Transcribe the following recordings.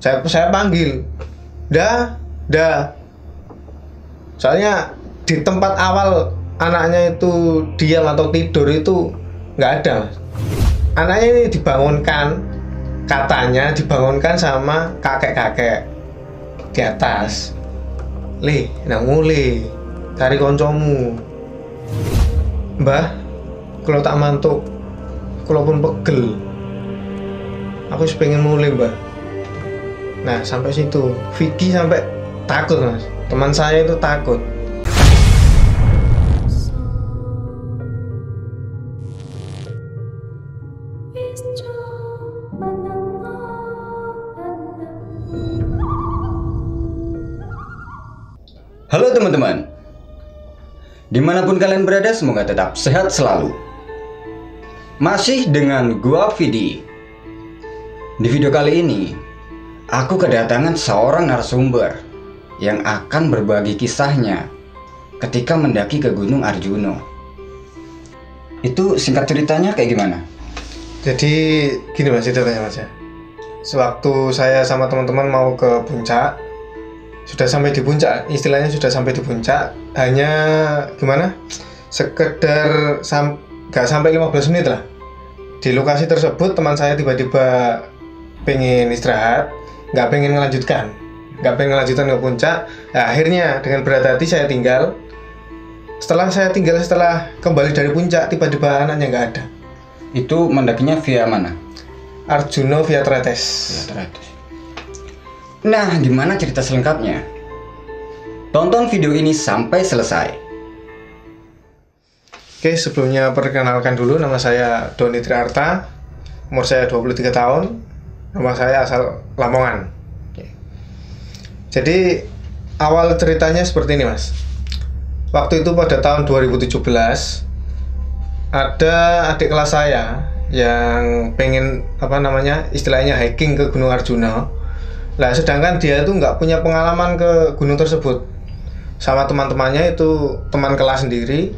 saya saya panggil. Dah dah soalnya di tempat awal anaknya itu diam atau tidur itu nggak ada. Anaknya ini dibangunkan katanya dibangunkan sama kakek-kakek di atas. Le nang mule cari koncomu. Mbah kalau tak mantuk kalau pun pegel aku pengen mulai mbah nah sampai situ. Vicky sampai takut mas. Teman saya itu takut. Halo teman-teman. Di mana pun kalian berada semoga tetap sehat selalu. Masih dengan gua Vidi. Di video kali ini Aku kedatangan seorang narasumber Yang akan berbagi kisahnya Ketika mendaki ke Gunung Arjuno Itu singkat ceritanya kayak gimana? jadi gini mas ceritanya mas ya. Sewaktu saya sama teman-teman mau ke puncak sudah sampai di puncak istilahnya sudah sampai di puncak hanya gimana? Sekedar sam gak sampai 15 menit lah. Di lokasi tersebut teman saya tiba-tiba pengen istirahat nggak pengen melanjutkan nggak pengen melanjutkan ke puncak Nah, akhirnya dengan berat hati saya tinggal setelah saya tinggal setelah kembali dari puncak tiba-tiba anaknya nggak ada Itu mendakinya via mana? Arjuno via Tretes Nah, gimana cerita selengkapnya? Tonton video ini sampai selesai. Oke, sebelumnya perkenalkan dulu nama saya Doni Triarta. Umur saya 23 tahun. Nama saya asal Lamongan. Jadi awal ceritanya seperti ini, Mas. Waktu itu pada tahun 2017 ada adik kelas saya yang pengen apa namanya istilahnya hiking ke Gunung Arjuna. Lah sedangkan dia itu nggak punya pengalaman ke gunung tersebut. Sama teman-temannya itu teman kelas sendiri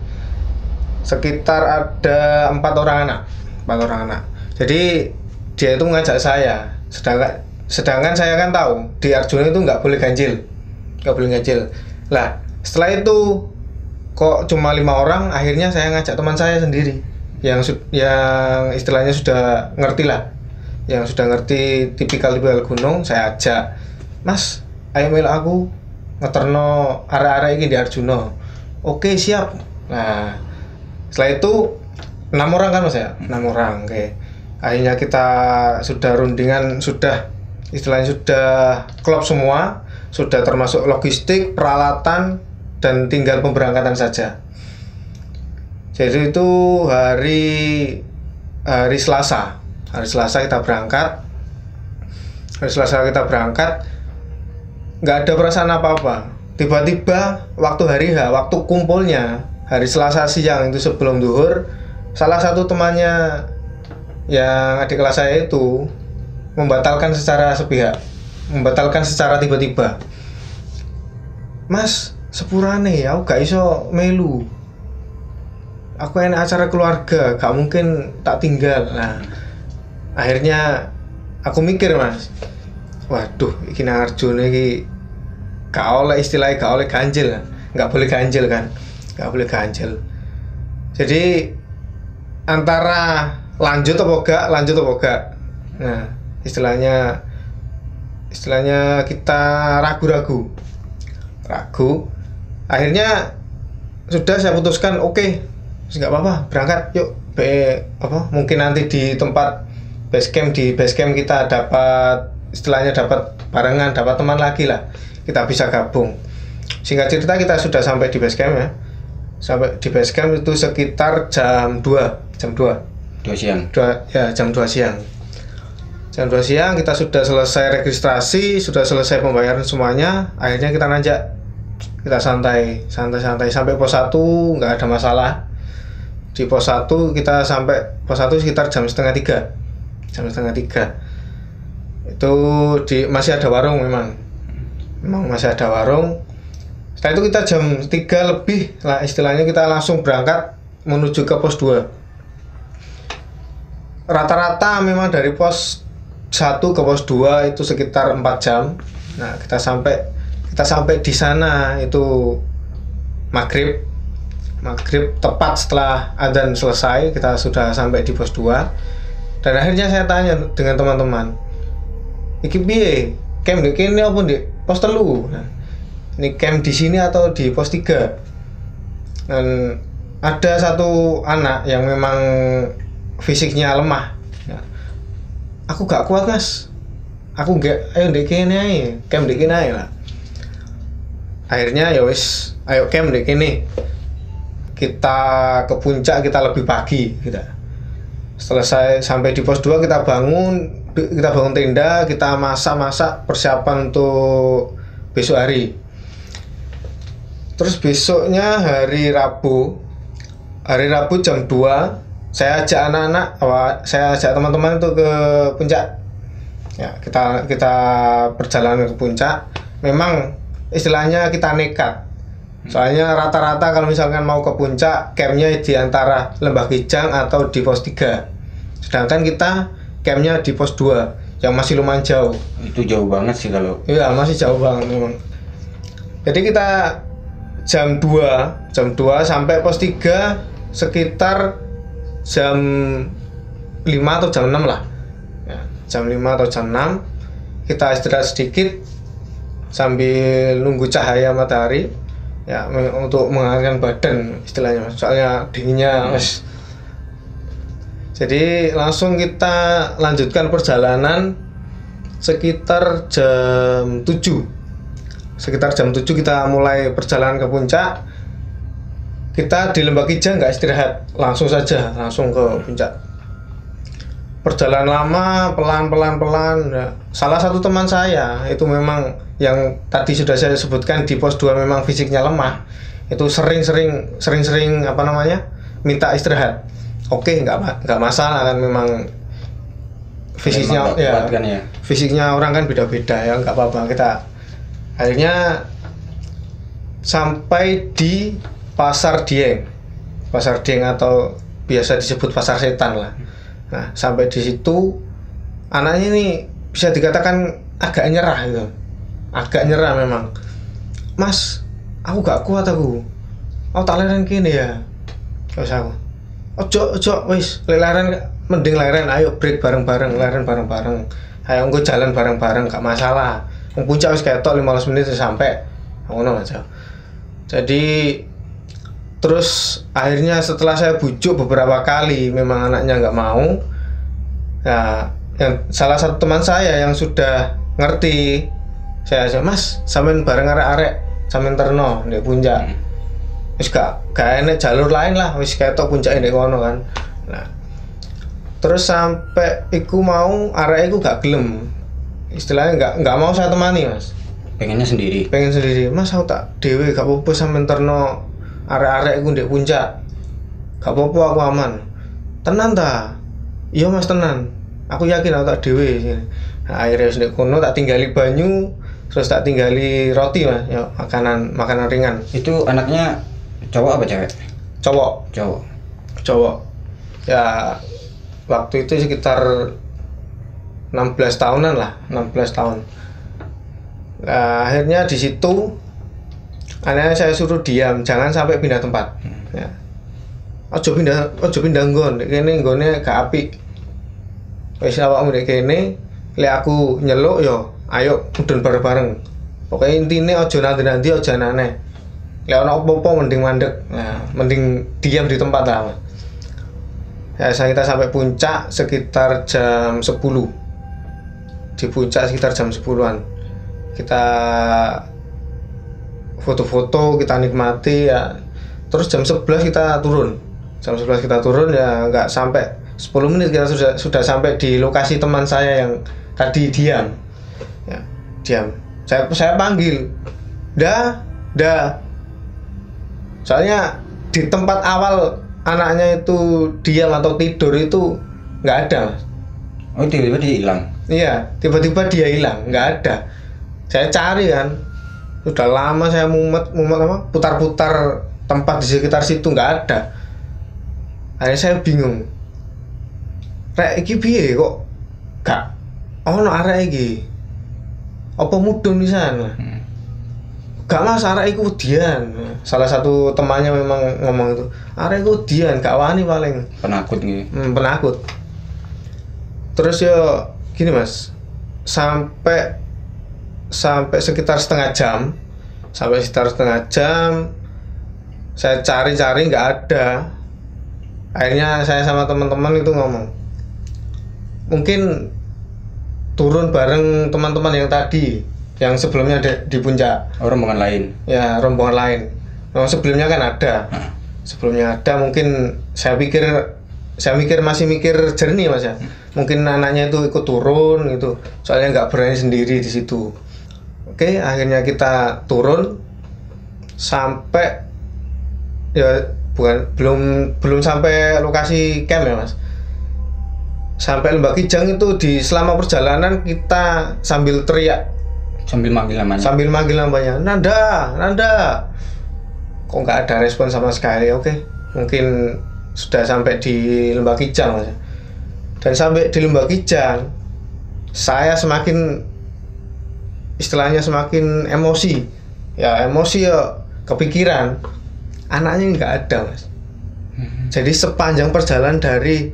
sekitar ada empat orang anak empat orang anak jadi dia itu mengajak saya. Sedangkan sedangkan saya kan tahu di Arjuna itu nggak boleh ganjil. Nggak boleh ganjil. Lah setelah itu kok cuma lima orang akhirnya saya ngajak teman saya sendiri. Yang yang istilahnya sudah ngerti lah. Yang sudah ngerti tipikal-tipikal gunung saya ajak mas ayo mel aku ngeterno area-area ini di Arjuna. Oke siap. Nah setelah itu enam orang kan mas ya? Enam orang oke akhirnya kita sudah rundingan sudah istilahnya sudah klop semua sudah termasuk logistik peralatan dan tinggal pemberangkatan saja. Jadi itu hari hari Selasa. Hari Selasa kita berangkat. Hari Selasa kita berangkat nggak ada perasaan apa-apa. Tiba-tiba waktu hari H waktu kumpulnya hari Selasa siang itu sebelum duhur salah satu temannya yang adik kelas saya itu membatalkan secara sepihak membatalkan secara tiba-tiba. Mas sepurane aku gak iso melu. Aku enak acara keluarga gak mungkin tak tinggal. Nah akhirnya aku mikir mas. Waduh nang Arjuna iki gak oleh istilahnya gak oleh ganjil. Nggak boleh ganjil kan? Nggak boleh ganjil. Jadi antara lanjut atau enggak lanjut atau enggak nah istilahnya istilahnya kita ragu-ragu. Ragu. Akhirnya sudah saya putuskan oke nggak apa-apa berangkat yuk be apa mungkin nanti di tempat base camp di base camp kita dapat istilahnya dapat barengan dapat teman lagi lah. Kita bisa gabung. Singkat cerita kita sudah sampai di base camp ya. Sampai di base camp itu sekitar jam 2 jam 2 Dua siang. dua ya jam 2 siang. Jam 2 siang kita sudah selesai registrasi sudah selesai pembayaran semuanya. Akhirnya kita nanjak. Kita santai santai santai. Sampai pos 1 nggak ada masalah. Di pos 1 kita sampai pos 1 sekitar jam setengah tiga. Jam setengah tiga. Itu di masih ada warung memang. Memang masih ada warung. Setelah itu kita jam 3 lebih lah istilahnya kita langsung berangkat menuju ke pos 2 rata-rata memang dari pos 1 ke pos 2 itu sekitar 4 jam. Nah kita sampai kita sampai di sana itu maghrib. Maghrib tepat setelah adzan selesai kita sudah sampai di pos 2 dan akhirnya saya tanya dengan teman-teman iki piye? Camp di kene apa di pos telu? Nah, ini camp di sini atau di pos 3 dan ada satu anak yang memang fisiknya lemah. Ya. aku gak kuat mas. Aku gak ayo di kene aja di kene aja lah akhirnya ya wis ayo di kene. Kita ke puncak kita lebih pagi kita selesai sampai di pos 2 kita bangun kita bangun tenda kita masak-masak persiapan untuk besok hari. Terus besoknya hari Rabu hari Rabu jam 2 saya ajak anak-anak saya ajak teman-teman itu ke puncak. Ya kita kita perjalanan ke puncak. Memang istilahnya kita nekat. Soalnya rata-rata kalau misalkan mau ke puncak campnya di antara Lembah Kijang atau di pos 3 sedangkan kita campnya di pos 2 yang masih lumayan jauh. Itu jauh banget sih kalau iya masih jauh banget memang. Jadi kita jam 2 jam 2 sampai pos 3 sekitar jam 5 atau jam 6 lah. Ya, jam 5 atau jam 6 kita istirahat sedikit sambil nunggu cahaya matahari ya untuk menghangatkan badan istilahnya soalnya dinginnya mas jadi langsung kita lanjutkan perjalanan sekitar jam 7 sekitar jam 7 kita mulai perjalanan ke puncak kita di Lembah Kijang nggak istirahat langsung saja langsung ke puncak perjalanan lama pelan pelan pelan ya. salah satu teman saya itu memang yang tadi sudah saya sebutkan di pos 2 memang fisiknya lemah itu sering-sering sering-sering apa namanya minta istirahat oke nggak nggak masalah kan memang fisiknya Memang ya, kan ya? fisiknya orang kan beda-beda ya nggak apa-apa kita akhirnya sampai di pasar Dieng pasar Dieng atau biasa disebut pasar setan lah Nah, sampai di situ anaknya ini bisa dikatakan agak nyerah gitu. Agak nyerah memang. Mas, aku gak kuat aku. Oh, tak leren kini ya. Wes aku. Ojo, ojo, wis, leren mending leren ayo break bareng-bareng, leren bareng-bareng. Ayo engko jalan bareng-bareng gak masalah. Puncak wis ketok 15 menit sampai. Ngono aja. Jadi terus akhirnya setelah saya bujuk beberapa kali memang anaknya nggak mau ya yang salah satu teman saya yang sudah ngerti saya aja mas sampean bareng arek-arek sampean terno di puncak. Wis gak gak enek jalur lain lah wis ketok puncak ini kono kan. Nah terus sampai iku mau arek iku gak gelem. Istilahnya nggak nggak mau saya temani mas. Pengennya sendiri? Pengen sendiri. Mas aku tak dewe gak apa-apa sampean terno arek-arek iku ndek puncak. Gak apa-apa aku aman. Tenan ta? Iya mas tenan. Aku yakin aku tak dewe nah, akhirnya wis ndek kono tak tinggali banyu terus tak tinggali roti mas. Ya makanan makanan ringan. Itu anaknya cowok apa cewek? Cowok. Cowok. Cowok. Ya waktu itu sekitar 16 tahunan lah 16 tahun. Nah, akhirnya di situ anaknya saya suruh diam jangan sampai pindah tempat. Ya. Ojo pindah ojo pindah nggon kene nggone gak apik. Wis awakmu nek kene lek aku nyeluk yo ayo mudun bareng-bareng. Pokoknya intinya ojo nanti-nanti ojo aneh lek ana apa-apa mending mandek nah mending diam di tempat lah ya saya kita sampai puncak sekitar jam 10 di puncak sekitar jam 10-an kita foto-foto kita nikmati ya. Terus jam 11 kita turun. Jam 11 kita turun ya nggak sampai 10 menit kita sudah sudah sampai di lokasi teman saya yang tadi diam. Ya diam. Saya saya panggil dah dah. Soalnya di tempat awal anaknya itu diam atau tidur itu nggak ada oh tiba-tiba dia hilang? Iya, tiba-tiba dia hilang, nggak ada. Saya cari kan, udah lama saya mumet, mumet apa, putar-putar tempat di sekitar situ nggak ada. Akhirnya saya bingung. Rek iki piye kok gak oh no arek iki apa mudun di sana Hmm. gak mas arek iku udian salah satu temannya memang ngomong itu arek iku udian gak wani paling Penakut gitu. hmm, penakut terus yo gini mas sampai sampai sekitar setengah jam. Sampai sekitar setengah jam saya cari-cari nggak ada. Akhirnya saya sama teman-teman itu ngomong mungkin turun bareng teman-teman yang tadi yang sebelumnya ada di puncak. Oh, rombongan lain. ya rombongan lain. Memang sebelumnya kan ada. Sebelumnya ada mungkin saya pikir saya mikir masih mikir jernih mas ya. Mungkin anaknya itu ikut turun gitu. Soalnya nggak berani sendiri di situ oke akhirnya kita turun sampai ya bukan belum belum sampai lokasi camp ya mas. Sampai Lembah Kijang itu di selama perjalanan kita sambil teriak. Sambil manggil namanya. sambil manggil namanya Nanda Nanda. Kok nggak ada respon sama sekali oke. Mungkin sudah sampai di Lembah Kijang mas. Dan sampai di Lembah Kijang saya semakin istilahnya semakin emosi. Ya emosi ya kepikiran. Anaknya nggak ada mas. Jadi sepanjang perjalanan dari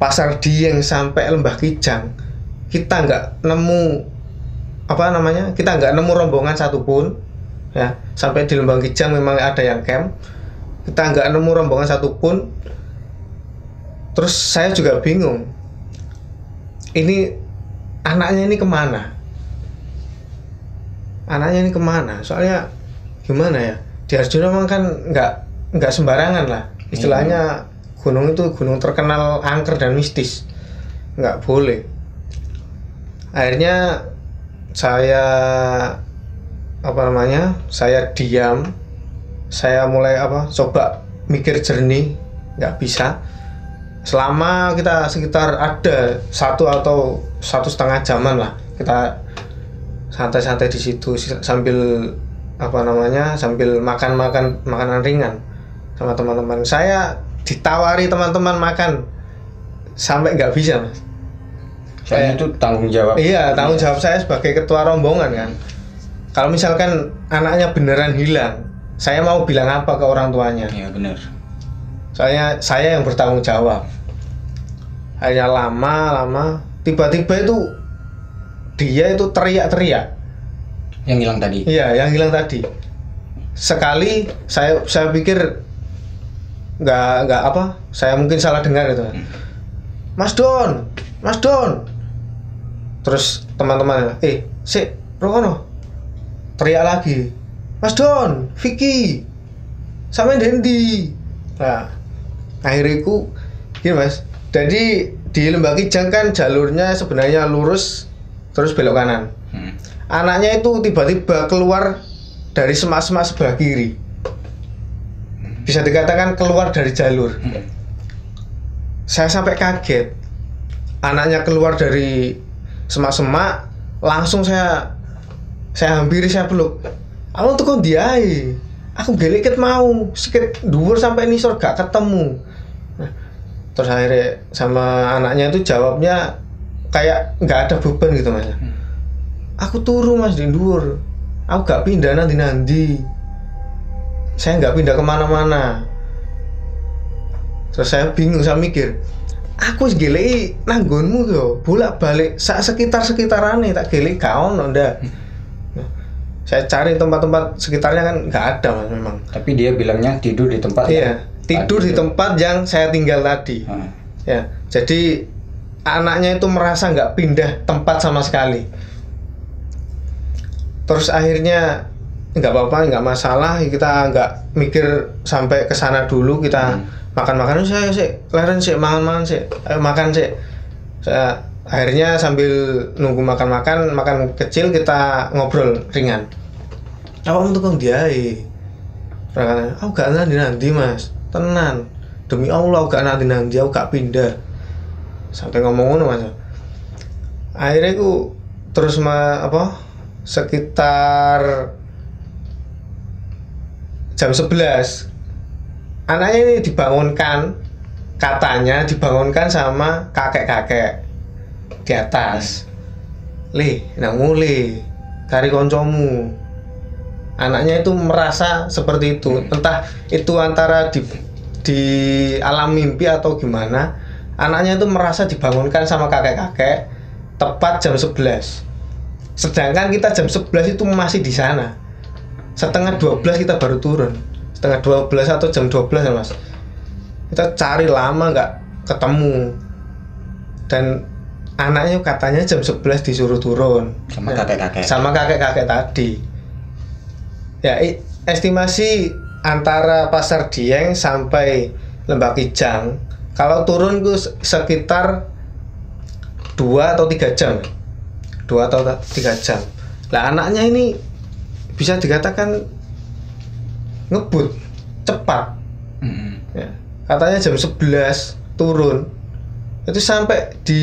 Pasar Dieng sampai Lembah Kijang kita nggak nemu apa namanya kita nggak nemu rombongan satupun ya. Sampai di Lembang Kijang memang ada yang camp kita nggak nemu rombongan satupun. Terus saya juga bingung ini anaknya ini ke mana anaknya ini ke mana? Soalnya gimana ya? Di Arjuna memang kan nggak nggak sembarangan lah. Istilahnya gunung itu gunung terkenal angker dan mistis. Nggak boleh. Akhirnya saya apa namanya saya diam. Saya mulai apa coba mikir jernih. Nggak bisa. Selama kita sekitar ada satu atau satu setengah jaman lah kita santai-santai di situ si- sambil apa namanya sambil makan-makan makanan ringan sama teman-teman saya ditawari teman-teman makan sampai nggak bisa mas Soalnya itu tanggung jawab. Iya, tanggung jawab saya sebagai ketua rombongan kan. Kalau misalkan anaknya beneran hilang, saya mau bilang apa ke orang tuanya? Iya benar. Soalnya saya yang bertanggung jawab. Hanya lama, lama, tiba-tiba itu dia itu teriak-teriak. Yang hilang tadi. Iya, yang hilang tadi. Sekali saya saya pikir nggak nggak apa, saya mungkin salah dengar itu. Mas Don, Mas Don. Terus teman-teman, eh, si, Rokono, teriak lagi. Mas Don, Vicky, sama Dendi. Nah, akhirnya ku, gini mas. Jadi di Lembah Kijang kan jalurnya sebenarnya lurus terus belok kanan. Hmm. anaknya itu tiba-tiba keluar dari semak-semak sebelah kiri. Bisa dikatakan keluar dari jalur. Saya sampai kaget. Anaknya keluar dari semak-semak langsung saya saya hampiri saya peluk. Aku tuh kok diai? Aku geliket mau. Sikit dhuwur sampai nisor gak ketemu. Nah, terus akhirnya sama anaknya itu jawabnya kayak nggak ada beban gitu mas. Aku turu mas di dhuwur aku gak pindah nanti nanti saya nggak pindah ke mana-mana. Terus saya bingung saya mikir aku wis geleki nanggonmu yo bolak balik sak sekitar sekitarane tak gelek gak ono ndak? Nah, saya cari tempat-tempat sekitarnya kan nggak ada mas memang. Tapi dia bilangnya tidur di tempat. iya tidur di tempat yang saya tinggal tadi. Ah. ya jadi anaknya itu merasa nggak pindah tempat sama sekali. Terus akhirnya nggak apa-apa nggak masalah kita nggak mikir sampai ke sana dulu kita makan-makan saya sih leren sih makan-makan sih ayo makan sih saya akhirnya sambil nunggu makan-makan makan kecil kita ngobrol ringan. Awakmu tukang diai. Perkataan, aku gak nanti nanti mas. Tenan. Demi Allah aku gak nanti nanti aku gak pindah sampai ngomong ngono mas. Akhirnya aku terus ma apa sekitar jam 11 anaknya ini dibangunkan katanya dibangunkan sama kakek-kakek di atas. Le nang mule kari koncomu. Anaknya itu merasa seperti itu. Entah itu antara di di alam mimpi atau gimana anaknya itu merasa dibangunkan sama kakek-kakek tepat jam 11 sedangkan kita jam 11 itu masih di sana. Setengah 12 kita baru turun. Setengah 12 atau jam 12 ya mas? Kita cari lama nggak ketemu. Dan anaknya katanya jam 11 disuruh turun. Sama Ya, kakek-kakek. sama kakek-kakek tadi. Ya estimasi antara pasar Dieng sampai Lembah Kijang kalau turun itu se- sekitar dua atau tiga jam. Dua atau ta- tiga jam. Lah anaknya ini bisa dikatakan ngebut cepat. Mm-mm. ya. katanya jam 11 turun. Itu sampai di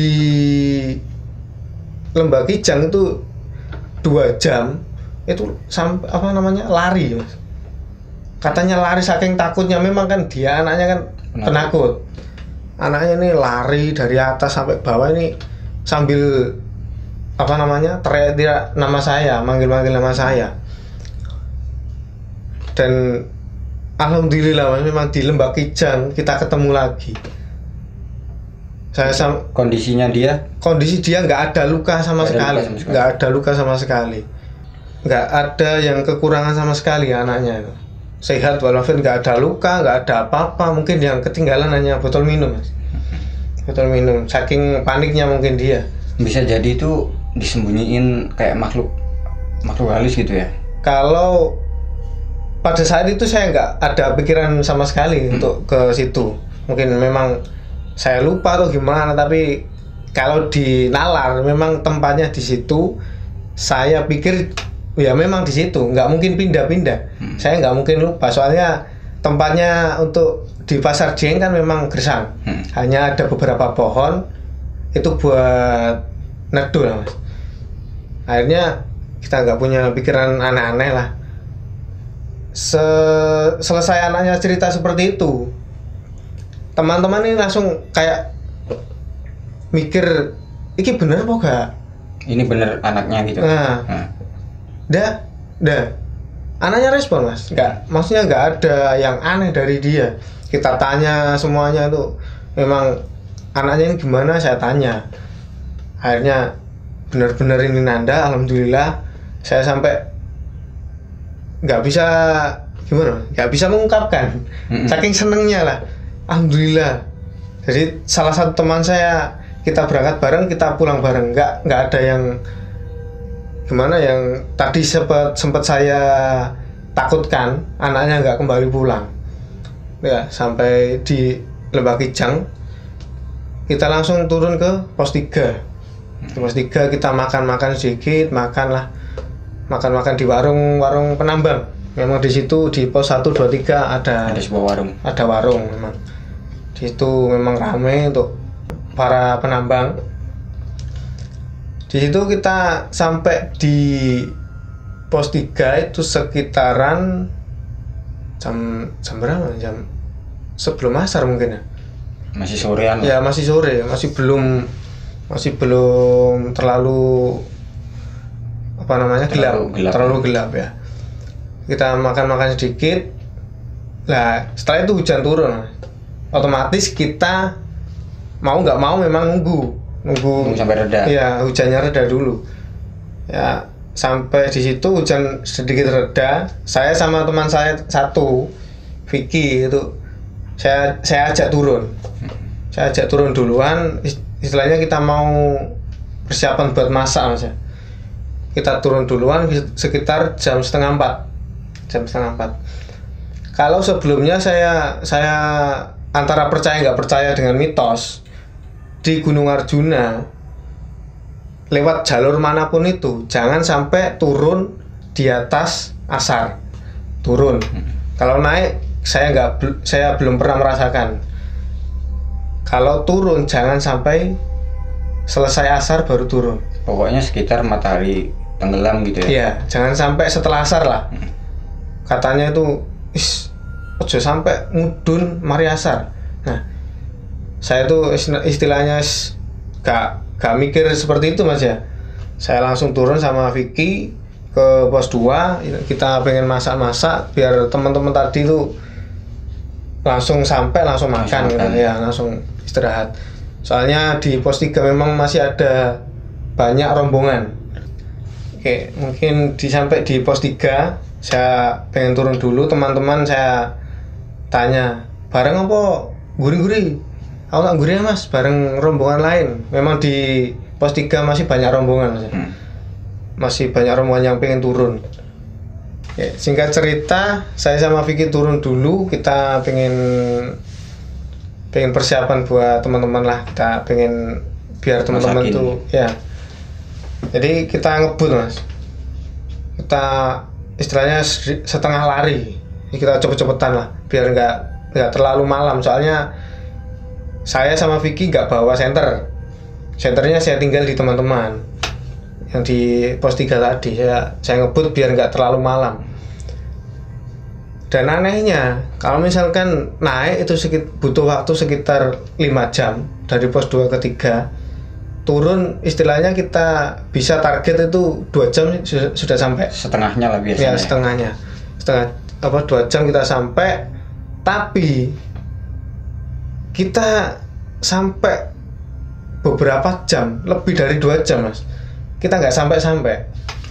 Lembah Kijang itu dua jam itu sampai apa namanya lari mas. Katanya lari saking takutnya. Memang kan dia anaknya kan Penakut. penakut anaknya ini lari dari atas sampai bawah ini sambil apa namanya teriak nama saya manggil manggil nama saya. Dan alhamdulillah Mas, memang di Lembah kita ketemu lagi. Saya sam- Kondisinya dia? kondisi dia nggak ada luka sama sama sekali. nggak ada luka sama sekali. Nggak ada yang kekurangan sama sekali anaknya itu sehat walafiat nggak ada luka nggak ada apa-apa mungkin yang ketinggalan hanya botol minum Mas. botol minum saking paniknya mungkin dia bisa jadi itu disembunyiin kayak makhluk makhluk halus gitu ya. kalau pada saat itu saya nggak ada pikiran sama sekali untuk ke situ mungkin memang saya lupa atau gimana tapi kalau di nalar memang tempatnya di situ saya pikir ya memang di situ. Nggak mungkin pindah-pindah. Saya nggak mungkin lupa. Soalnya tempatnya untuk di pasar Dieng kan memang gersang. Hmm. hanya ada beberapa pohon. Itu buat neduh lah mas. Akhirnya kita nggak punya pikiran aneh-aneh lah. Se- selesai anaknya cerita seperti itu teman-teman ini langsung kayak mikir iki bener apa gak Ini bener anaknya gitu. nah. Nah, dah dah anaknya respon mas? Nggak. Maksudnya nggak ada yang aneh dari dia? Kita tanya semuanya tuh memang anaknya ini gimana? Saya tanya. Akhirnya benar-benar ini nanda alhamdulillah. Saya sampai nggak bisa gimana? Nggak bisa mengungkapkan. Mm-mm. saking senengnya lah. Alhamdulillah. Jadi salah satu teman saya kita berangkat bareng kita pulang bareng. Nggak nggak ada yang gimana yang tadi sempat sempat saya takutkan anaknya nggak kembali pulang. Ya sampai di Lembah Kijang kita langsung turun ke pos 3 di pos 3 kita makan-makan sedikit makan lah makan-makan di warung-warung penambang. Memang di situ di pos 1 2 3 ada ada sebuah warung. ada warung memang. Di situ memang ramai untuk para penambang di situ kita sampai di pos 3 itu sekitaran jam jam berapa? Jam sebelum asar mungkin ya? Masih sorean. ya masih sore masih belum masih belum terlalu apa namanya gelap Terlalu gelap. terlalu gelap ya. Kita makan makan sedikit. Lah setelah itu hujan turun. Otomatis kita mau nggak mau memang nunggu nunggu Nunggu sampai reda. Iya, hujannya reda dulu. Ya, sampai di situ hujan sedikit reda. Saya sama teman saya satu, Vicky itu saya saya ajak turun. Saya ajak turun duluan. is- Istilahnya kita mau persiapan buat masak mas ya. Kita turun duluan sekitar jam setengah empat, jam setengah empat. Kalau sebelumnya saya saya antara percaya nggak percaya dengan mitos di Gunung Arjuna lewat jalur mana pun itu jangan sampai turun di atas asar turun kalau naik saya nggak saya belum pernah merasakan kalau turun jangan sampai selesai asar baru turun Pokoknya sekitar matahari tenggelam gitu ya. Iya, jangan sampai setelah asar lah. Katanya itu, is, ojo sampai mudun mari asar. Nah, saya tuh istilah- istilahnya is, gak, gak mikir seperti itu mas ya. saya langsung turun sama Vicky ke pos 2 kita pengen masak-masak biar teman-teman tadi tuh langsung sampai langsung makan gitu ya langsung istirahat. Soalnya di pos 3 memang masih ada banyak rombongan. Oke mungkin di sampai di pos 3 saya pengen turun dulu. Teman-teman saya tanya bareng apa guri-guri aku ya mas bareng rombongan lain. Memang di pos 3 masih banyak rombongan mas. Hmm. masih banyak rombongan yang pengen turun. Ya, singkat cerita saya sama Vicky turun dulu. Kita pengen pengen persiapan buat teman-teman lah. Kita pengen biar teman-teman tuh ya. Jadi kita ngebut mas. Kita istilahnya setengah lari. Jadi kita cepet-cepetan lah biar nggak nggak terlalu malam. Soalnya saya sama Vicky nggak bawa senter. Senternya saya tinggal di teman-teman. Yang di pos 3 tadi. Saya saya ngebut biar nggak terlalu malam. Dan anehnya kalau misalkan naik itu sekit, butuh waktu sekitar 5 jam dari pos 2 ke 3 turun istilahnya kita bisa target itu dua jam sudah, sudah sampai. Setengahnya lah biasanya. ya setengahnya. Setengah apa dua jam kita sampai. Tapi kita sampai beberapa jam lebih dari dua jam mas kita nggak sampai sampai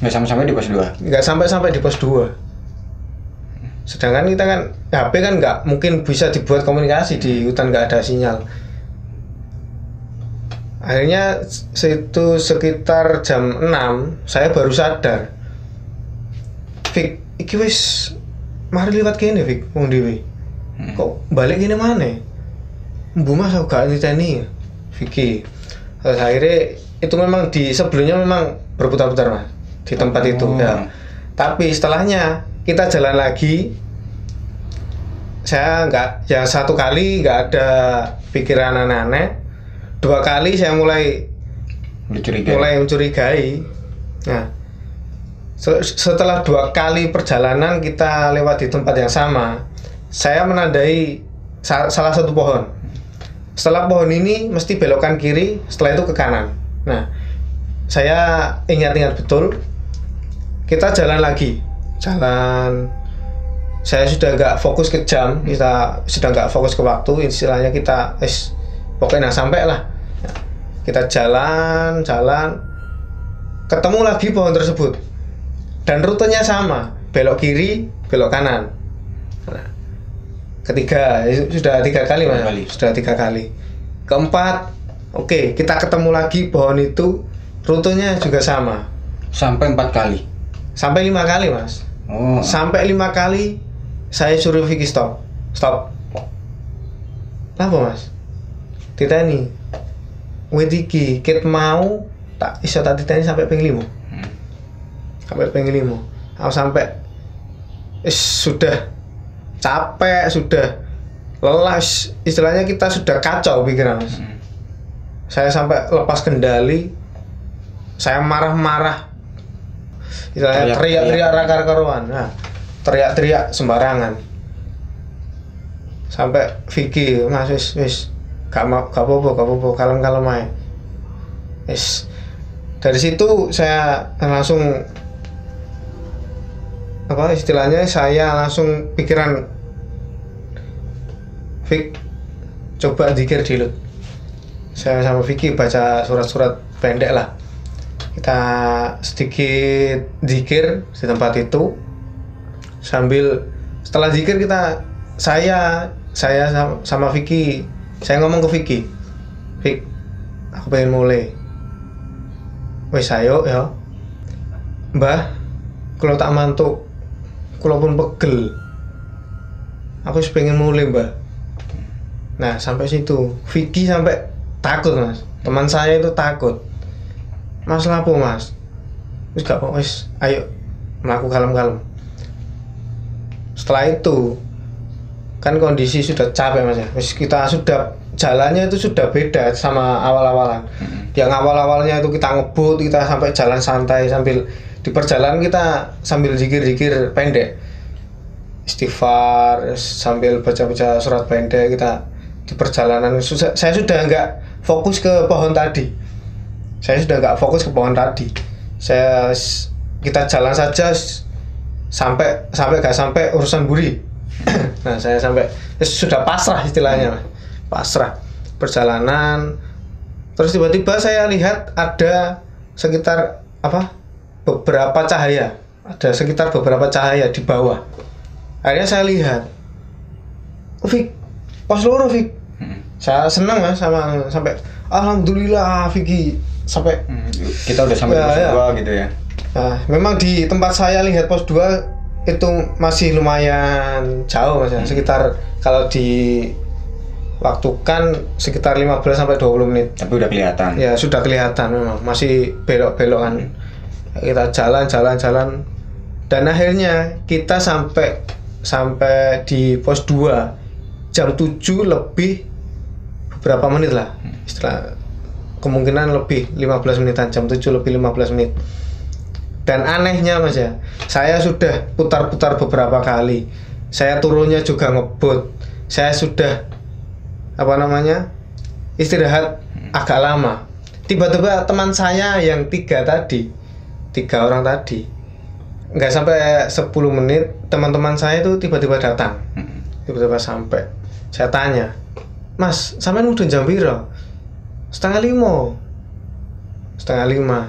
Nggak sama-sama di pos 2. nggak sampai sampai di pos 2 sedangkan kita kan HP kan nggak mungkin bisa dibuat komunikasi di hutan nggak ada sinyal akhirnya situ sekitar jam 6 saya baru sadar Fik, iki wis mari liwat kene Fik, wong dhewe. Hmm. Kok balik kene mana? Bu Mas aku gak niteni Vicky. Terus akhirnya itu memang di sebelumnya memang berputar-putar Mas di tempat itu Oh. ya. Tapi setelahnya kita jalan lagi saya nggak ya satu kali nggak ada pikiran aneh-aneh dua kali saya mulai Udah curiga. mulai mencurigai. Nah, se- setelah dua kali perjalanan kita lewat di tempat yang sama, saya menandai sa- salah satu pohon. Setelah pohon ini mesti belokan kiri, setelah itu ke kanan. Nah, saya ingat-ingat betul. Kita jalan lagi, jalan. Saya sudah nggak fokus ke jam, kita sudah nggak fokus ke waktu. Istilahnya kita, es, pokoknya nah, sampai lah kita jalan jalan ketemu lagi pohon tersebut dan rutenya sama belok kiri belok kanan ketiga. Sudah tiga kali mas? kali. sudah tiga kali. Keempat. Oke kita ketemu lagi pohon itu. Rutenya juga sama? Sampai empat kali. sampai lima kali mas. Oh. sampai lima kali saya suruh Vicky stop. Stop. Apa mas? Titani wit iki ket mau tak iso tak titani sampai ping Hmm. sampai ping aku sampai sudah capek sudah lelah. Is- istilahnya kita sudah kacau pikiran mas. Hmm. saya sampai lepas kendali saya marah-marah. Istilahnya Teriak-teriak. rakar karuan nah teriak-teriak sembarangan. Sampai Vicky mas wis wis gak mau gak apa-apa gak apa-apa kalem-kalem aja wis. Dari situ saya langsung apa istilahnya saya langsung pikiran Vic coba dikir dulu. Saya sama Vicky baca surat-surat pendek lah. Kita sedikit zikir di tempat itu. Sambil setelah zikir kita saya saya sama, sama Vicky saya ngomong ke Vicky. Vic aku pengen mulai. Wes ayo ya mbah kalau tak mantuk kalau pun pegel. Aku pengen mulai mbah nah sampai situ. Vicky sampai takut mas. Teman saya itu takut. Mas lapo mas? Wis gak apa wis ayo melaku kalem-kalem. Setelah itu kan kondisi sudah capek mas ya. Wis kita sudah jalannya itu sudah beda sama awal-awalan. Yang awal-awalnya itu kita ngebut kita sampai jalan santai sambil di perjalanan kita sambil zikir-zikir pendek. Istighfar sambil baca-baca surat pendek kita di perjalanan saya sudah nggak fokus ke pohon tadi. Saya sudah nggak fokus ke pohon tadi. Saya kita jalan saja sampai sampai gak sampai urusan buri. Nah saya sampai ya sudah pasrah istilahnya Mas. pasrah perjalanan. Terus tiba-tiba saya lihat ada sekitar apa beberapa cahaya. Ada sekitar beberapa cahaya di bawah. Akhirnya saya lihat oh, Pos loro Fik Hmm. saya senang mas sama sampai alhamdulillah Vicky sampai Hmm, Kita udah sampai Ya, pos ya. dua gitu ya. nah, memang di tempat saya lihat pos 2 itu masih lumayan jauh mas ya. sekitar kalau di waktukan sekitar 15 sampai 20 menit Tapi udah kelihatan. ya sudah kelihatan memang masih belok-belok kan kita jalan jalan jalan dan akhirnya kita sampai sampai di pos 2 jam 7 lebih beberapa menit lah. Setelah kemungkinan lebih 15 menitan jam 7 lebih 15 menit. Dan anehnya mas ya saya sudah putar-putar beberapa kali. Saya turunnya juga ngebut. Saya sudah apa namanya istirahat agak lama. Tiba-tiba teman saya yang tiga tadi tiga orang tadi nggak sampai 10 menit teman-teman saya itu tiba-tiba datang. Hmm. tiba-tiba sampai saya tanya mas sampean udah jam piro? Setengah lima. Setengah lima.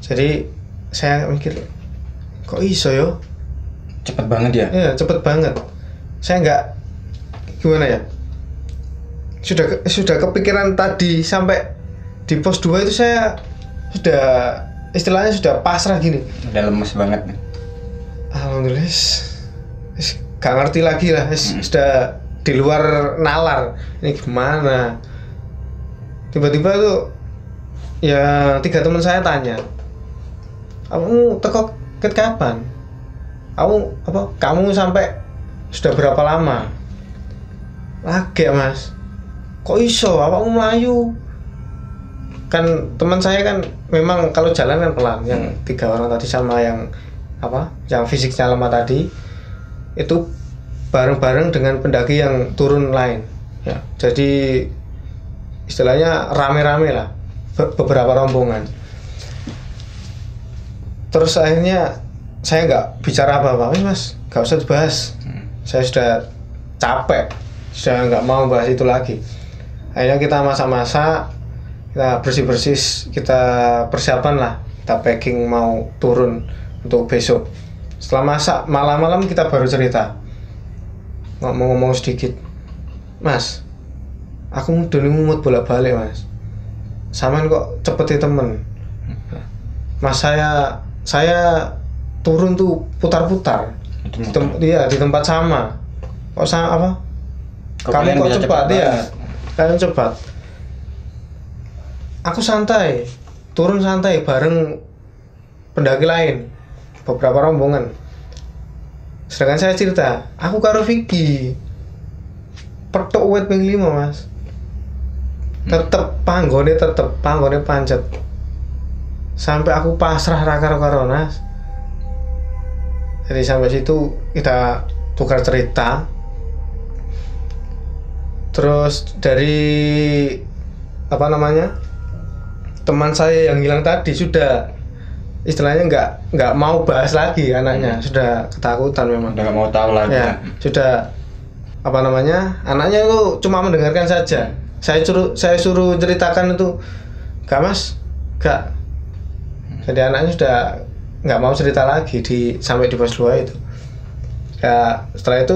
Jadi saya mikir kok iso yo? Cepet banget ya. ya cepet banget. Saya nggak gimana ya? Sudah ke- sudah kepikiran tadi sampai di pos 2 itu saya sudah istilahnya sudah pasrah gini. Udah lemes banget. alhamdulillah gak ngerti lagi lah wis sudah di luar nalar. Ini gimana? Tiba-tiba tuh ya tiga teman saya tanya kamu teko ket kapan? Kamu apa kamu sampai sudah berapa lama? Lagi mas. Kok iso? Apa kamu melayu kan teman saya kan memang kalau jalan kan pelan yang tiga orang tadi sama yang apa yang fisiknya lemah tadi itu bareng-bareng dengan pendaki yang turun lain. Ya jadi istilahnya rame-rame lah be- beberapa rombongan. Terus akhirnya saya nggak bicara apa-apa "Wis, mas nggak usah dibahas. Hmm. saya sudah capek sudah nggak mau bahas itu lagi. Akhirnya kita masa-masa kita bersih-bersih kita persiapan lah kita packing mau turun untuk besok. Setelah masak malam-malam kita baru cerita ngomong-ngomong sedikit. Mas aku udah ngumut bolak-balik mas. Saman kok cepet ya temen? Mas saya saya turun tuh putar-putar. Di, tem- iya, di tempat sama. Kok sama apa? Kok kamu kalian kok cepat? cepat ya kalian cepat. Aku santai. Turun santai bareng pendaki lain. Beberapa rombongan sedangkan saya cerita aku karo Vicky. Pertok wet ping lima mas. Tetep panggone tetep panggone pancet. Sampai aku pasrah raka karo nas jadi sampai situ kita tukar cerita. Terus dari apa namanya teman saya yang hilang tadi sudah istilahnya nggak nggak mau bahas lagi anaknya. Sudah ketakutan memang. Udah gak mau tahu lagi. ya sudah apa namanya anaknya itu cuma mendengarkan saja. Saya suruh saya suruh ceritakan itu. Gak mas. Gak jadi anaknya sudah nggak mau cerita lagi di sampai di pos 2 itu. Ya setelah itu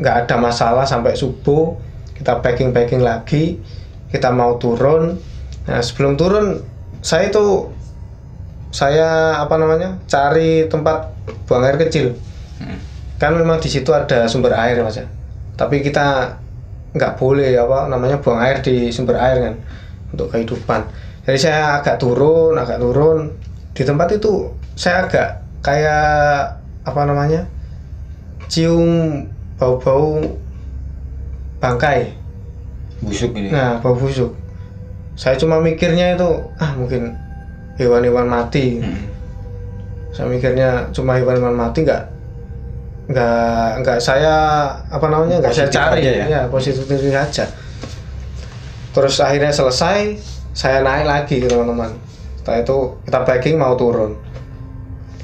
nggak ada masalah sampai subuh. Kita packing packing lagi. Kita mau turun. Nah sebelum turun saya itu saya apa namanya cari tempat buang air kecil. Hmm. kan memang di situ ada sumber air mas ya. Tapi kita nggak boleh apa namanya buang air di sumber air kan untuk kehidupan. Jadi saya agak turun agak turun. Di tempat itu saya agak kayak apa namanya cium bau-bau bangkai. Busuk ini. nah bau busuk. Saya cuma mikirnya itu ah mungkin hewan-hewan mati. Hmm. saya mikirnya cuma hewan-hewan mati nggak nggak nggak saya apa namanya nggak saya cari. aja ya? ya positif saja terus akhirnya selesai saya naik lagi teman-teman. Setelah itu kita packing mau turun.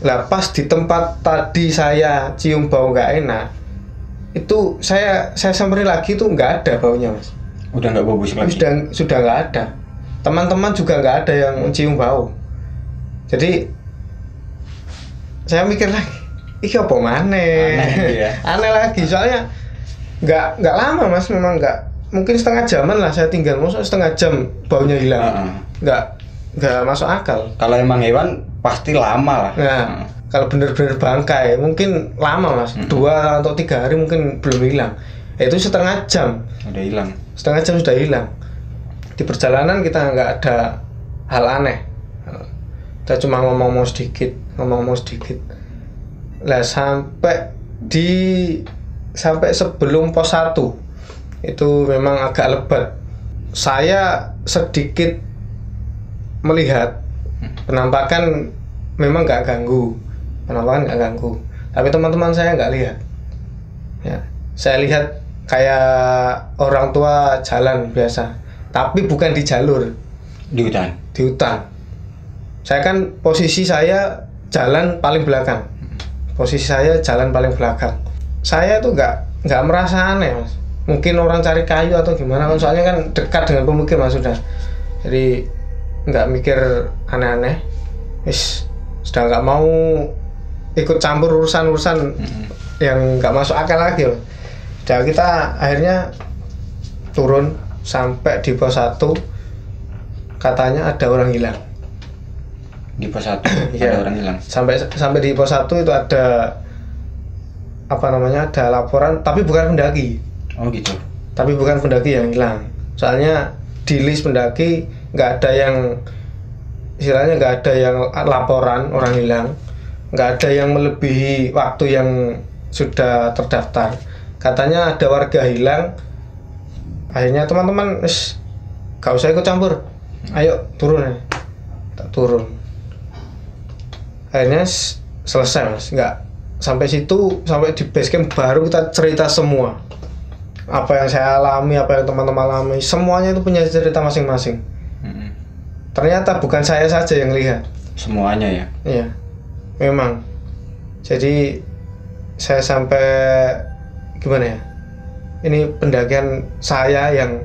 Lah pas di tempat tadi saya cium bau nggak enak itu saya saya samperin lagi tuh nggak ada baunya mas. Udah nggak bau busuk lagi. sudah sudah nggak ada. Teman-teman juga nggak ada yang mencium bau jadi saya mikir lagi iki apa mana Aneh, ya. aneh lagi soalnya nggak nggak lama mas memang nggak mungkin setengah jaman lah saya tinggal masuk setengah jam baunya hilang Heeh. nggak nggak masuk akal Kalau emang hewan pasti lama lah. nah Heeh. kalau bener-bener bangkai mungkin lama mas dua atau tiga hari mungkin belum hilang itu setengah jam Udah hilang. setengah jam sudah hilang di perjalanan kita nggak ada hal aneh kita cuma ngomong-ngomong sedikit ngomong-ngomong sedikit. Lah sampai di sampai sebelum pos 1 itu memang agak lebat. Saya sedikit melihat penampakan memang nggak ganggu. Penampakan nggak ganggu. Tapi teman-teman saya nggak lihat. Ya saya lihat kayak orang tua jalan biasa. Tapi bukan di jalur. Di hutan. di hutan saya kan posisi saya jalan paling belakang. Posisi saya jalan paling belakang. Saya tuh nggak nggak merasa aneh mas. Mungkin orang cari kayu atau gimana kan soalnya kan dekat dengan pemukiman sudah. Jadi nggak mikir aneh-aneh. Wis sudah nggak mau ikut campur urusan-urusan yang nggak masuk akal lagi loh. Dan kita akhirnya turun sampai di pos 1 katanya ada orang hilang. Di pos satu Iya. ada orang hilang. Sampai sampai di pos 1 itu ada apa namanya? ada laporan tapi bukan pendaki. Oh gitu. Tapi bukan pendaki yang hilang. Soalnya di list pendaki nggak ada yang istilahnya nggak ada yang laporan orang hilang, nggak ada yang melebihi waktu yang sudah terdaftar. Katanya ada warga hilang. Akhirnya teman-teman, "Wis, gak usah ikut campur. Ayo turun ya." Tak turun. Akhirnya selesai mas, nggak sampai situ sampai di base camp baru kita cerita semua apa yang saya alami, apa yang teman-teman alami, semuanya itu punya cerita masing-masing. Mm-mm. Ternyata bukan saya saja yang lihat. Semuanya ya. Iya, memang. Jadi saya sampai gimana ya? Ini pendakian saya yang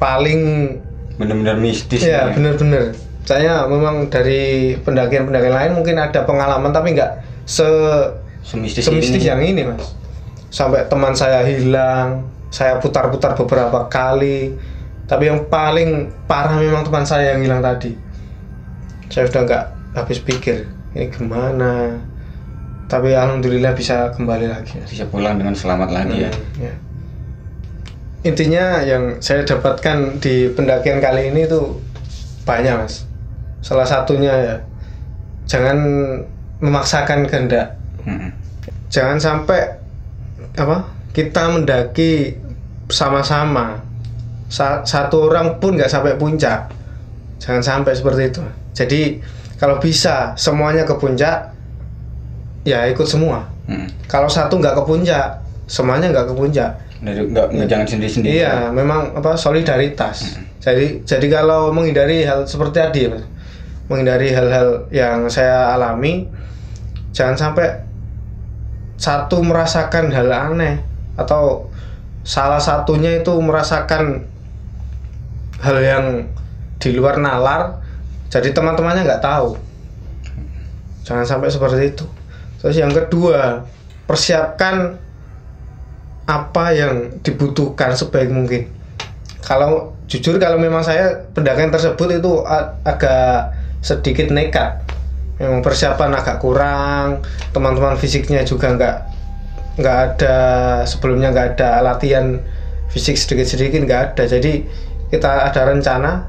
paling Bener-bener mistis. ya ya. bener-bener. Saya memang dari pendakian-pendakian lain mungkin ada pengalaman tapi nggak se Semistis, semistis ini. yang ini mas. Sampai teman saya hilang, saya putar-putar beberapa kali. Tapi yang paling parah memang teman saya yang hilang tadi. Saya sudah nggak habis pikir ini gimana. Tapi alhamdulillah bisa kembali lagi. Bisa pulang dengan selamat lagi ya. Hmm, ya. Intinya yang saya dapatkan di pendakian kali ini tuh banyak mas. Salah satunya ya jangan memaksakan kehendak. Mm-mm. Jangan sampai apa kita mendaki sama-sama Sa- satu orang pun nggak sampai puncak. Jangan sampai seperti itu. Jadi kalau bisa semuanya ke puncak ya ikut semua. Mm. Kalau satu nggak ke puncak semuanya nggak ke puncak. Nggak nggak jangan sendiri-sendiri. Iya, memang apa solidaritas. Jadi jadi kalau menghindari hal seperti tadi, menghindari hal-hal yang saya alami, jangan sampai satu merasakan hal aneh atau salah satunya itu merasakan hal yang di luar nalar, jadi teman-temannya nggak tahu. Jangan sampai seperti itu. Terus yang kedua, persiapkan apa yang dibutuhkan sebaik mungkin. Kalau jujur kalau memang saya pendakian tersebut itu agak sedikit nekat. Memang persiapan agak kurang, teman-teman fisiknya juga nggak nggak ada sebelumnya nggak ada latihan fisik sedikit-sedikit nggak ada. Jadi kita ada rencana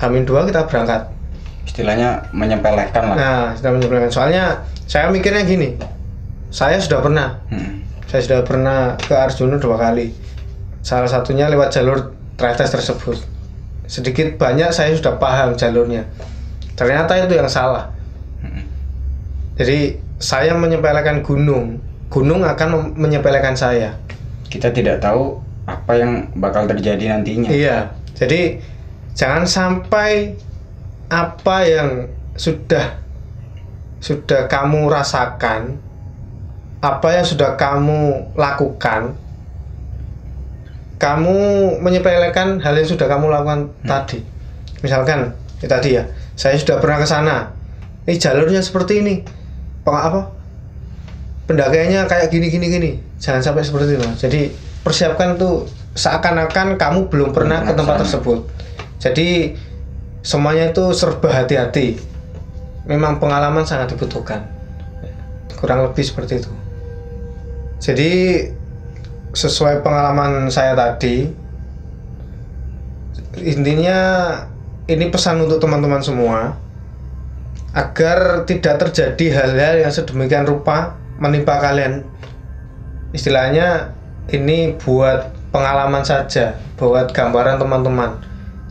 Hamin dua kita berangkat. Istilahnya menyepelekan lah. Nah, sudah menyebelahkan. Soalnya saya mikirnya gini, saya sudah pernah Mm. saya sudah pernah ke Arjuna dua kali. Salah satunya lewat jalur trail test tersebut. Sedikit banyak saya sudah paham jalurnya. Ternyata itu yang salah. Jadi saya menyepelekan gunung, gunung akan menyepelekan saya. Kita tidak tahu apa yang bakal terjadi nantinya. Iya. Jadi jangan sampai apa yang sudah sudah kamu rasakan apa yang sudah kamu lakukan kamu menyepelekan hal yang sudah kamu lakukan tadi misalkan ya tadi ya saya sudah pernah ke sana. Ini jalurnya seperti ini. Peng- apa? Pendakiannya kayak gini gini gini. Jangan sampai seperti itu jadi persiapkan tuh seakan-akan kamu belum pernah ke tempat tersebut. Jadi semuanya itu serba hati-hati. Memang pengalaman sangat dibutuhkan. Kurang lebih seperti itu. Jadi sesuai pengalaman saya tadi intinya ini pesan untuk teman-teman semua agar tidak terjadi hal-hal yang sedemikian rupa menimpa kalian istilahnya ini buat pengalaman saja buat gambaran teman-teman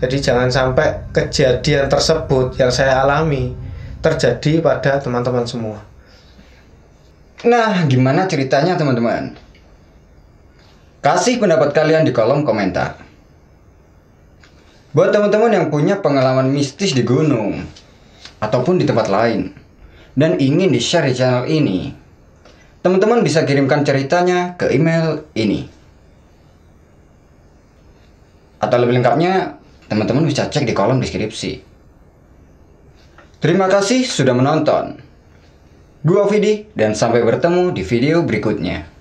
jadi jangan sampai kejadian tersebut yang saya alami terjadi pada teman-teman semua Nah, gimana ceritanya teman-teman? Kasih pendapat kalian di kolom komentar. Buat teman-teman yang punya pengalaman mistis di gunung ataupun di tempat lain dan ingin di-share di channel ini, teman-teman bisa kirimkan ceritanya ke email ini. Atau lebih lengkapnya, teman-teman bisa cek di kolom deskripsi. Terima kasih sudah menonton. Gua Vidi dan sampai bertemu di video berikutnya.